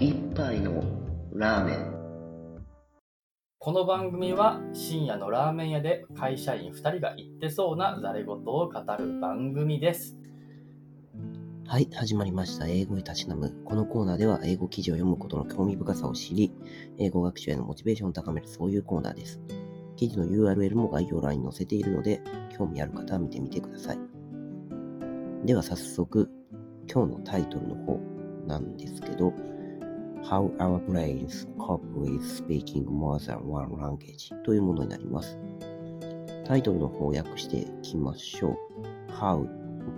一杯のラーメンこの番組は深夜のラーメン屋で会社員2人が言ってそうなざれ言を語る番組です。はい、始まりました。英語へたしなむ。このコーナーでは英語記事を読むことの興味深さを知り、英語学習へのモチベーションを高めるそういうコーナーです。記事の URL も概要欄に載せているので、興味ある方は見てみてください。では早速、今日のタイトルの方なんですけど、How Our Brains Cope with Speaking More Than One Language というものになります。タイトルの方を訳していきましょう。How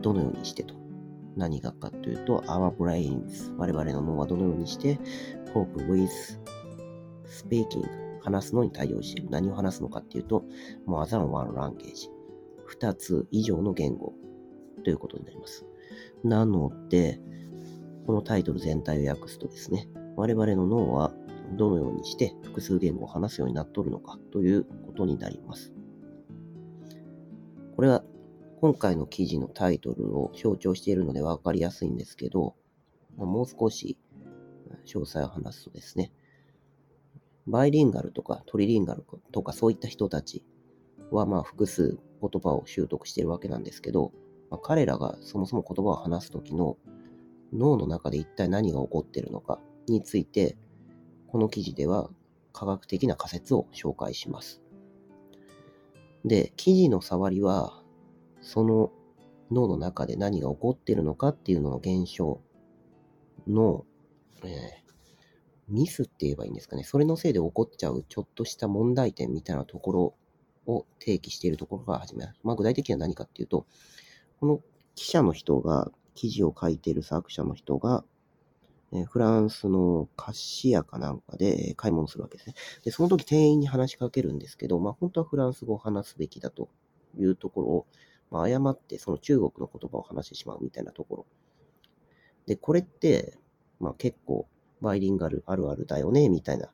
どのようにしてと。何がかというと、Our Brains 我々の脳はどのようにして Cope with Speaking 話すのに対応している。何を話すのかっていうと、More than one language 二つ以上の言語ということになります。なので、このタイトル全体を訳すとですね、我々の脳はどのようにして複数言語を話すようになっとるのかということになります。これは今回の記事のタイトルを象徴しているので分かりやすいんですけど、もう少し詳細を話すとですね、バイリンガルとかトリリンガルとかそういった人たちはまあ複数言葉を習得しているわけなんですけど、まあ、彼らがそもそも言葉を話すときの脳の中で一体何が起こっているのかについて、この記事では科学的な仮説を紹介します。で、記事の触りは、その脳の中で何が起こっているのかっていうのの現象の、えーミスって言えばいいんですかね。それのせいで起こっちゃうちょっとした問題点みたいなところを提起しているところから始めます。まあ具体的には何かっていうと、この記者の人が、記事を書いている作者の人が、えフランスの菓子屋かなんかで買い物するわけですね。で、その時店員に話しかけるんですけど、まあ本当はフランス語を話すべきだというところを、まあ、誤ってその中国の言葉を話してしまうみたいなところ。で、これって、まあ結構バイリンガルあるあるだよね、みたいな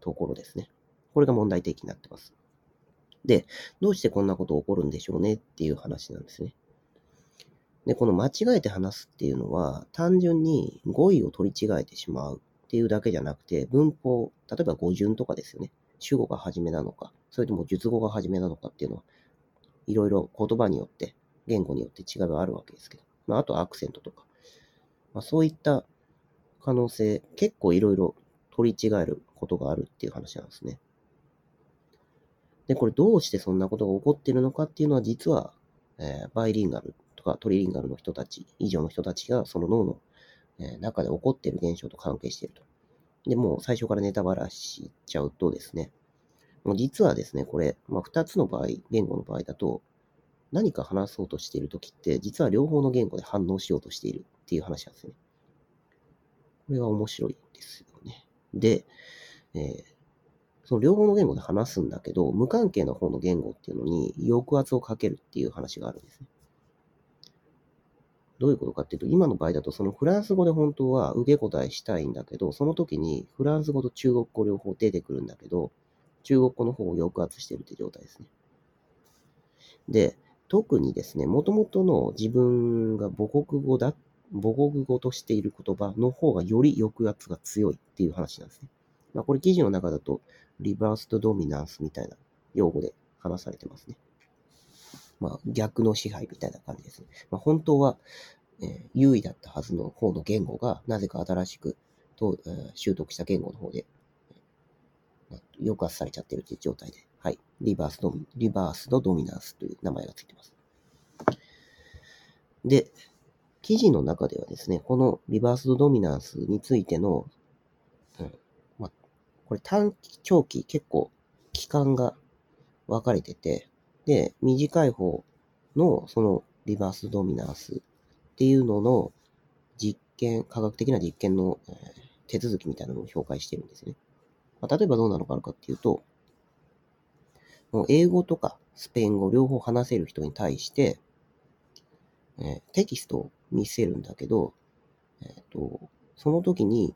ところですね。これが問題提起になってます。で、どうしてこんなこと起こるんでしょうねっていう話なんですね。で、この間違えて話すっていうのは、単純に語彙を取り違えてしまうっていうだけじゃなくて、文法、例えば語順とかですよね。主語が初めなのか、それとも述語が初めなのかっていうのは、いろいろ言葉によって、言語によって違いがあるわけですけど、まあ、あとはアクセントとか、まあ、そういった可能性、結構いろいろ取り違えることがあるっていう話なんですね。で、これどうしてそんなことが起こってるのかっていうのは、実は、えーバイリンガルとかトリリンガルの人たち、以上の人たちがその脳の、え中で起こっている現象と関係していると。で、もう最初からネタバラしちゃうとですね、もう実はですね、これ、まあ、2つの場合、言語の場合だと、何か話そうとしているときって、実は両方の言語で反応しようとしているっていう話なんですね。これは面白いですよね。で、えーその両方の言語で話すんだけど、無関係な方の言語っていうのに抑圧をかけるっていう話があるんですね。どういうことかっていうと、今の場合だと、そのフランス語で本当は受け答えしたいんだけど、その時にフランス語と中国語両方出てくるんだけど、中国語の方を抑圧してるって状態ですね。で、特にですね、元々の自分が母国語だ、母国語としている言葉の方がより抑圧が強いっていう話なんですね。まあ、これ記事の中だと、リバースとドミナンスみたいな用語で話されてますね。まあ、逆の支配みたいな感じですね。まあ、本当は、えー優位だったはずの方の言語が、なぜか新しくと、えー習得した言語の方で、え抑圧されちゃってるという状態で、はい。リバースドミ、リバースのドミナンスという名前がついてます。で、記事の中ではですね、このリバースドドミナンスについての、うん、まあ、これ短期、長期、結構期間が分かれてて、で、短い方のそのリバースドミナンスっていうのの実験、科学的な実験の、え手続きみたいなのを紹介してるんですね。まあ、例えばどうなのかかっていうと、もう英語とかスペイン語両方話せる人に対して、えーテキストを見せるんだけど、えっ、と、その時に、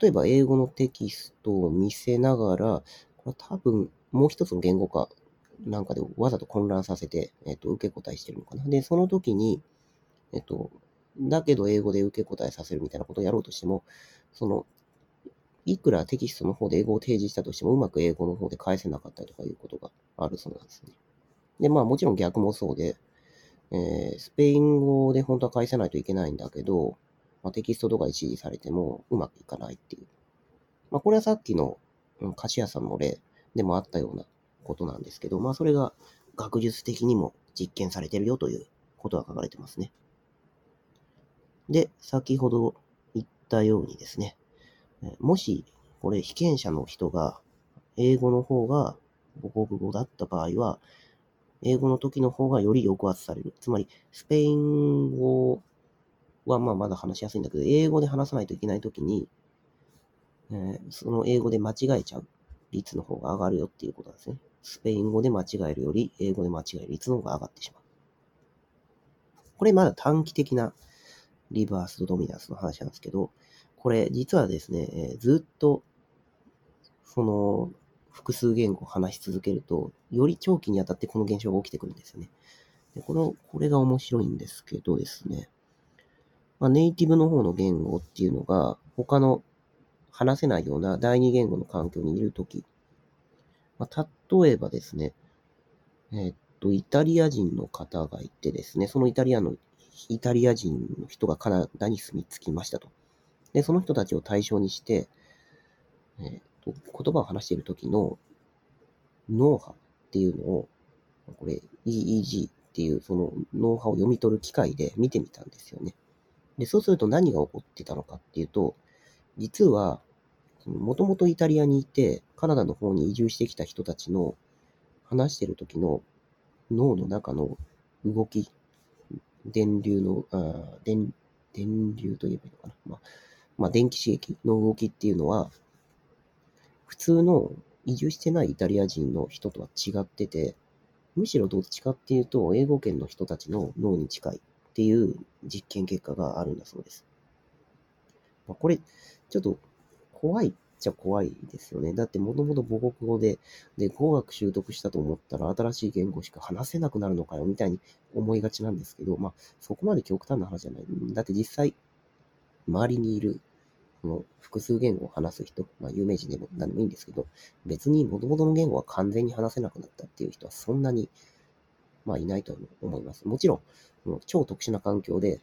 例えば英語のテキストを見せながら、これ多分もう一つの言語化なんかでわざと混乱させて、えっ、と、受け答えしてるのかな。で、その時に、えっ、と、だけど英語で受け答えさせるみたいなことをやろうとしても、その、いくらテキストの方で英語を提示したとしても、うまく英語の方で返せなかったりとかいうことがあるそうなんですね。で、まあもちろん逆もそうで、えー、スペイン語で本当は返せないといけないんだけど、まあ、テキストとかで指示されてもうまくいかないっていう。まあこれはさっきの、菓子屋さんの例でもあったようなことなんですけど、まあそれが学術的にも実験されてるよということが書かれてますね。で、先ほど言ったようにですね、もし、これ被験者の人が英語の方が母国語だった場合は、英語の時の方がより抑圧される。つまり、スペイン語はまあまだ話しやすいんだけど、英語で話さないといけない時に、えー、その英語で間違えちゃう率の方が上がるよっていうことなんですね。スペイン語で間違えるより、英語で間違える率の方が上がってしまう。これまだ短期的なリバースドミナンスの話なんですけど、これ実はですね、えー、ずっと、その、複数言語を話し続けると、より長期にあたってこの現象が起きてくるんですよね。でこの、これが面白いんですけどですね、まあ、ネイティブの方の言語っていうのが、他の話せないような第二言語の環境にいるとき、まあ、例えばですね、えー、っと、イタリア人の方がいてですね、そのイタリアの、イタリア人の人がカナダに住み着きましたと。で、その人たちを対象にして、えー、と言葉を話している時の脳波っていうのを、これ EEG っていうその脳波を読み取る機械で見てみたんですよね。で、そうすると何が起こってたのかっていうと、実は、もともとイタリアにいて、カナダの方に移住してきた人たちの話してる時の脳の中の動き、電流の、あ電、電流と言えばいいのかな。まあ、まあ、電気刺激の動きっていうのは、普通の移住してないイタリア人の人とは違ってて、むしろどっちかっていうと、英語圏の人たちの脳に近いっていう実験結果があるんだそうです。まあ、これ、ちょっと怖いっちゃ怖いですよね。だってもともと母国語で、で、語学習得したと思ったら新しい言語しか話せなくなるのかよ、みたいに思いがちなんですけど、まあ、そこまで極端な話じゃない。だって実際、周りにいる、この複数言語を話す人、まあ、有名人でも何でもいいんですけど、別に元々の言語は完全に話せなくなったっていう人はそんなに、まあ、いないと思います。もちろん、超特殊な環境で、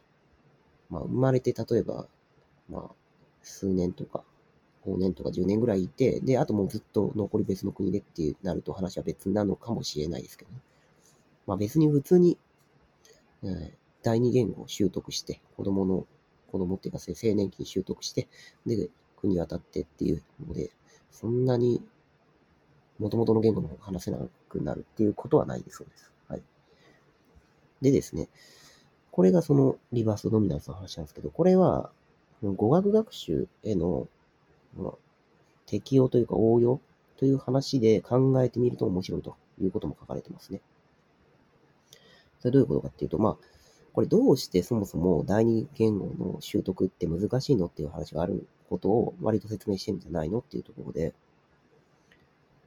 まあ、生まれて例えば、まあ、数年とか、5年とか10年ぐらいいて、で、あともうずっと残り別の国でってなると話は別なのかもしれないですけどね。まあ別に普通に、えー、第二言語を習得して、子供の子供っていうか、青年期に習得して、で、国渡ってっていうので、そんなに、元々の言語の方が話せなくなるっていうことはないそうです。はい。でですね、これがそのリバースドミナンスの話なんですけど、これは、語学学習への、まあ、適用というか応用という話で考えてみると面白いということも書かれてますね。それどういうことかっていうと、まあ、これどうしてそもそも第二言語の習得って難しいのっていう話があることを割と説明してるんじゃないのっていうところで、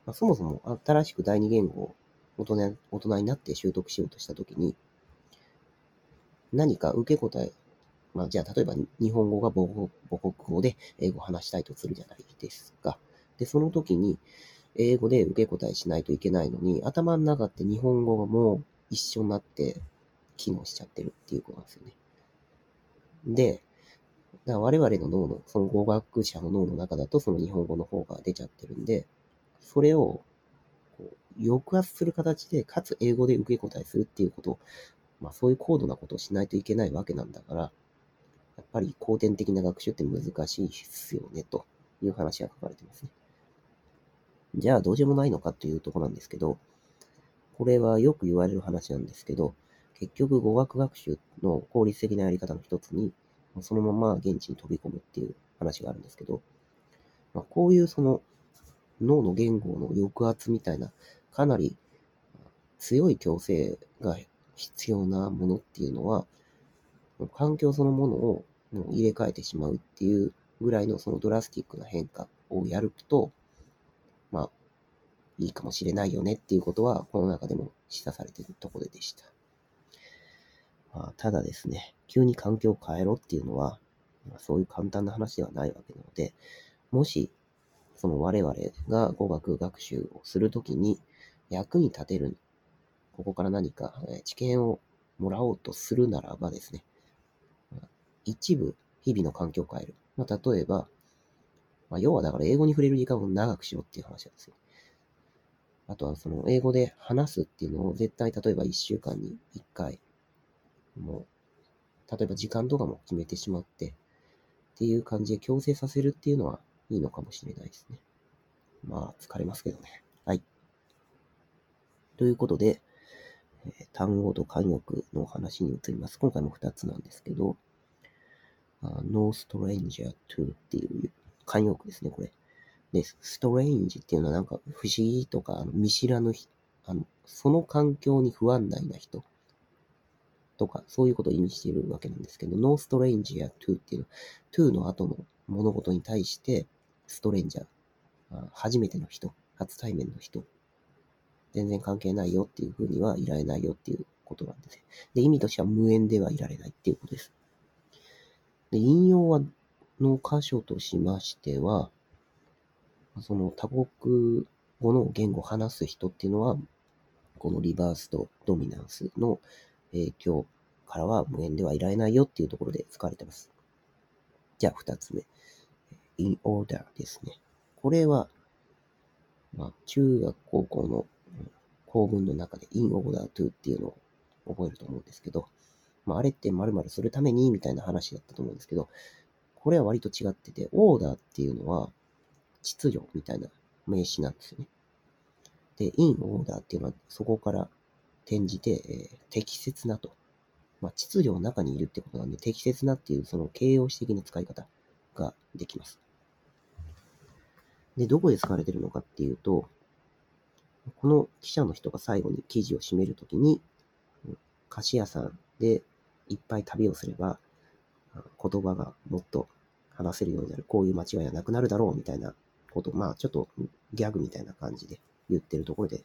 まあ、そもそも新しく第二言語を大人大人になって習得しようとしたときに、何か受け答え、まあ、じゃあ例えば日本語が母国語で英語を話したいとするじゃないですか。で、その時に英語で受け答えしないといけないのに、頭の中って日本語も一緒になって機能しちゃってるっていうことなんですよね。で、我々の脳の、その語学者の脳の中だとその日本語の方が出ちゃってるんで、それを抑圧する形で、かつ英語で受け答えするっていうこと、まあそういう高度なことをしないといけないわけなんだから、やっぱり後天的な学習って難しいですよね、という話が書かれてますね。じゃあどうしようもないのかというとこなんですけど、これはよく言われる話なんですけど、結局語学学習の効率的なやり方の一つに、そのまま現地に飛び込むっていう話があるんですけど、まあ、こういうその脳の言語の抑圧みたいな、かなり強い強制が必要なものっていうのは、環境そのものを入れ替えてしまうっていうぐらいのそのドラスティックな変化をやると、まあ、いいかもしれないよねっていうことは、この中でも示唆されているところでした。まあ、ただですね、急に環境を変えろっていうのは、まあそういう簡単な話ではないわけなので、もし、その我々が語学学習をするときに役に立てる、ここから何か知見をもらおうとするならばですね、一部日々の環境を変える。まあ、例えば、まあ、要はだから英語に触れる時間を長くしろっていう話なんですよ。あとはその英語で話すっていうのを絶対例えば1週間に1回、もう、例えば時間とかも決めてしまって、っていう感じで強制させるっていうのはいいのかもしれないですね。まあ、疲れますけどね。はい。ということで、え単語と慣用の話に移ります。今回も2つなんですけど、No stranger to っていう慣用句ですね、これ。で、strange っていうのはなんか不思議とかあの見知らぬ人、あの、その環境に不安内な人とか、そういうことを意味しているわけなんですけど、no stranger to っていうのは、to の後の物事に対して、stranger、初めての人、初対面の人、全然関係ないよっていうふうにはいられないよっていうことなんですね。で、意味としては無縁ではいられないっていうことです。で、引用は、の箇所としましては、その多国語の言語を話す人っていうのは、このリバースとドミナンスの影響からは無縁ではいられないよっていうところで使われてます。じゃあ二つ目。in order ですね。これは、まあ、中学高校のうん構文の中で in order to っていうのを覚えると思うんですけど、まあ、あれって〇〇するためにみたいな話だったと思うんですけど、これは割と違ってて、オーダーっていうのは秩序みたいな名詞なんですよね。で、in order っていうのはそこから転じて、えー適切なと。まあ、秩序の中にいるってことなんで、適切なっていうその形容詞的な使い方ができます。で、どこで使われてるのかっていうと、この記者の人が最後に記事を締めるときに、菓子屋さんでいっぱい旅をすれば、言葉がもっと話せるようになる、こういう間違いはなくなるだろうみたいなこと、まあちょっとギャグみたいな感じで言ってるところで、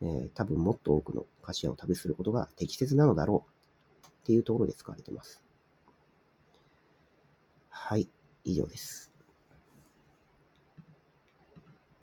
えー多分もっと多くの菓子屋を旅することが適切なのだろうっていうところで使われてます。はい、以上です。